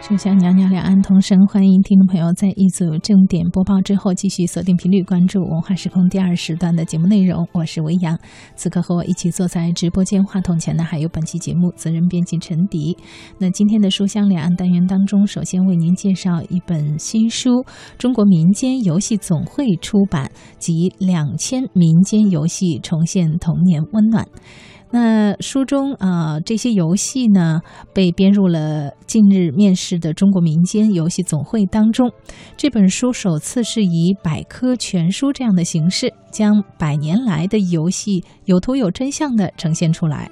书香袅袅两岸同声，欢迎听众朋友在一组重点播报之后，继续锁定频率关注文化时空第二时段的节目内容。我是维扬，此刻和我一起坐在直播间话筒前的还有本期节目责任编辑陈迪。那今天的书香两岸单元当中，首先为您介绍一本新书《中国民间游戏总会》出版及两千民间游戏重现童年温暖。那书中啊，这些游戏呢被编入了近日面世的中国民间游戏总会当中。这本书首次是以百科全书这样的形式，将百年来的游戏有图有真相的呈现出来。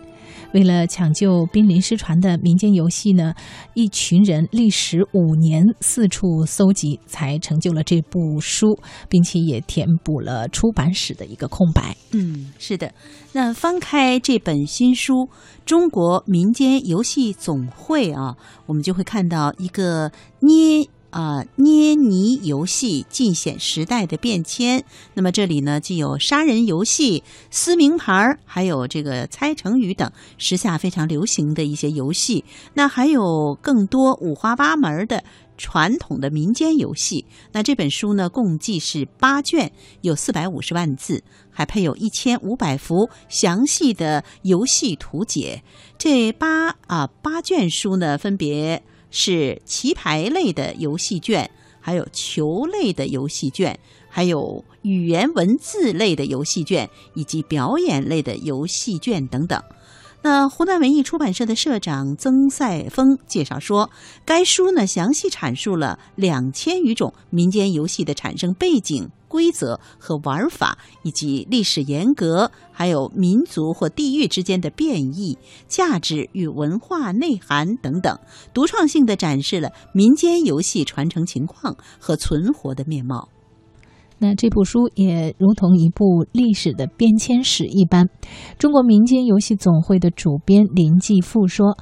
为了抢救濒临失传的民间游戏呢，一群人历时五年四处搜集，才成就了这部书，并且也填补了出版史的一个空白。嗯，是的。那翻开这本新书《中国民间游戏总会》啊，我们就会看到一个捏。啊，捏泥游戏尽显时代的变迁。那么这里呢，既有杀人游戏、撕名牌，还有这个猜成语等时下非常流行的一些游戏。那还有更多五花八门的传统的民间游戏。那这本书呢，共计是八卷，有四百五十万字，还配有一千五百幅详细的游戏图解。这八啊八卷书呢，分别。是棋牌类的游戏卷，还有球类的游戏卷，还有语言文字类的游戏卷，以及表演类的游戏卷等等。那湖南文艺出版社的社长曾赛峰介绍说，该书呢详细阐述了两千余种民间游戏的产生背景。规则和玩法，以及历史沿革，还有民族或地域之间的变异、价值与文化内涵等等，独创性的展示了民间游戏传承情况和存活的面貌。那这部书也如同一部历史的变迁史一般。中国民间游戏总会的主编林继富说。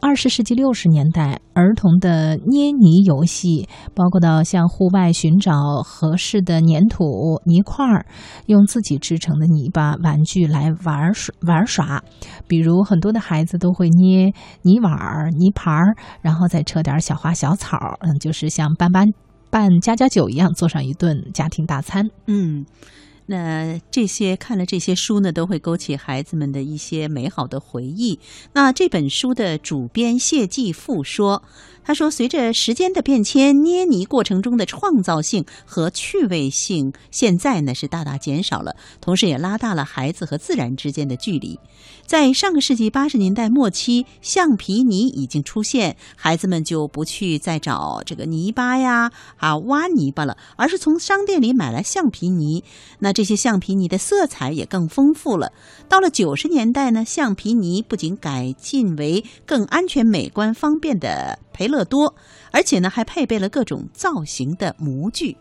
二十世纪六十年代，儿童的捏泥游戏包括到像户外寻找合适的粘土泥块儿，用自己制成的泥巴玩具来玩耍玩耍。比如很多的孩子都会捏泥碗儿、泥盘儿，然后再扯点小花小草，嗯，就是像斑斑办家家酒一样，做上一顿家庭大餐。嗯。那这些看了这些书呢，都会勾起孩子们的一些美好的回忆。那这本书的主编谢继富说。他说：“随着时间的变迁，捏泥过程中的创造性和趣味性，现在呢是大大减少了，同时也拉大了孩子和自然之间的距离。在上个世纪八十年代末期，橡皮泥已经出现，孩子们就不去再找这个泥巴呀啊挖泥巴了，而是从商店里买来橡皮泥。那这些橡皮泥的色彩也更丰富了。到了九十年代呢，橡皮泥不仅改进为更安全、美观、方便的。”培乐多，而且呢还配备了各种造型的模具。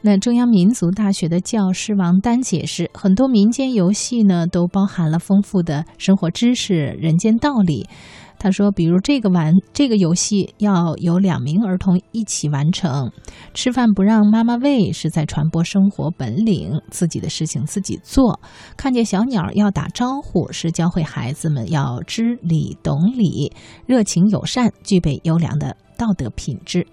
那中央民族大学的教师王丹解释，很多民间游戏呢都包含了丰富的生活知识、人间道理。他说：“比如这个玩这个游戏要有两名儿童一起完成，吃饭不让妈妈喂是在传播生活本领，自己的事情自己做；看见小鸟要打招呼是教会孩子们要知礼懂礼，热情友善，具备优良的道德品质。”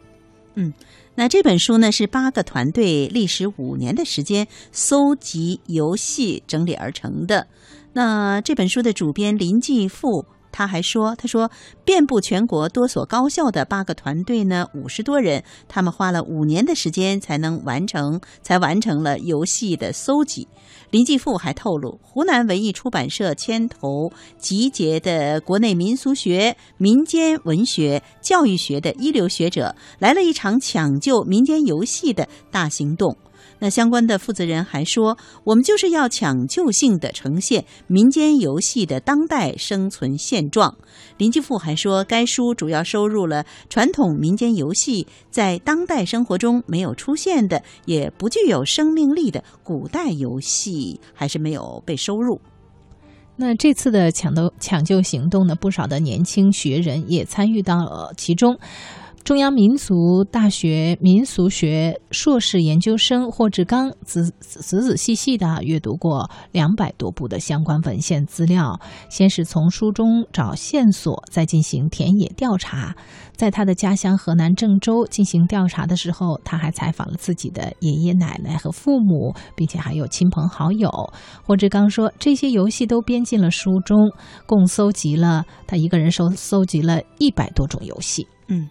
嗯，那这本书呢是八个团队历时五年的时间搜集游戏整理而成的。那这本书的主编林继富。他还说：“他说，遍布全国多所高校的八个团队呢，五十多人，他们花了五年的时间才能完成，才完成了游戏的搜集。”林继富还透露，湖南文艺出版社牵头集结的国内民俗学、民间文学、教育学的一流学者，来了一场抢救民间游戏的大行动。那相关的负责人还说，我们就是要抢救性的呈现民间游戏的当代生存现状。林继富还说，该书主要收入了传统民间游戏在当代生活中没有出现的、也不具有生命力的古代游戏，还是没有被收入。那这次的抢救抢救行动呢，不少的年轻学人也参与到了其中。中央民族大学民俗学硕士研究生霍志刚仔仔仔细细的阅读过两百多部的相关文献资料，先是从书中找线索，再进行田野调查。在他的家乡河南郑州进行调查的时候，他还采访了自己的爷爷奶奶和父母，并且还有亲朋好友。霍志刚说，这些游戏都编进了书中，共搜集了他一个人收搜集了一百多种游戏。嗯。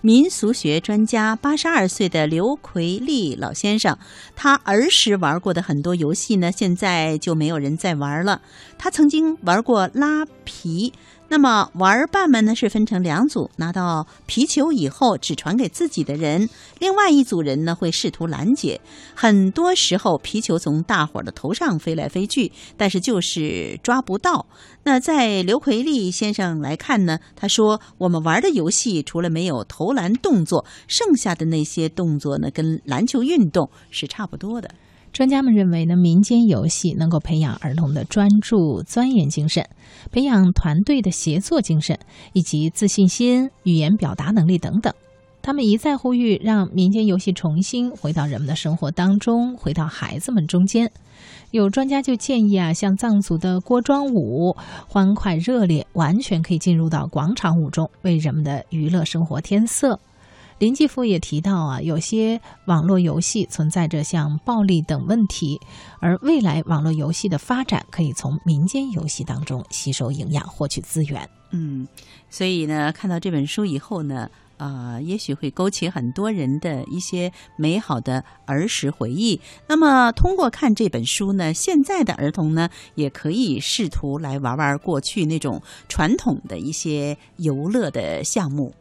民俗学专家八十二岁的刘奎利老先生，他儿时玩过的很多游戏呢，现在就没有人再玩了。他曾经玩过拉皮。那么玩伴们呢是分成两组，拿到皮球以后只传给自己的人，另外一组人呢会试图拦截。很多时候皮球从大伙儿的头上飞来飞去，但是就是抓不到。那在刘奎利先生来看呢，他说我们玩的游戏除了没有投篮动作，剩下的那些动作呢跟篮球运动是差不多的。专家们认为呢，民间游戏能够培养儿童的专注、钻研精神，培养团队的协作精神，以及自信心、语言表达能力等等。他们一再呼吁，让民间游戏重新回到人们的生活当中，回到孩子们中间。有专家就建议啊，像藏族的锅庄舞，欢快热烈，完全可以进入到广场舞中，为人们的娱乐生活添色。林继富也提到啊，有些网络游戏存在着像暴力等问题，而未来网络游戏的发展可以从民间游戏当中吸收营养，获取资源。嗯，所以呢，看到这本书以后呢，啊，也许会勾起很多人的一些美好的儿时回忆。那么，通过看这本书呢，现在的儿童呢，也可以试图来玩玩过去那种传统的一些游乐的项目。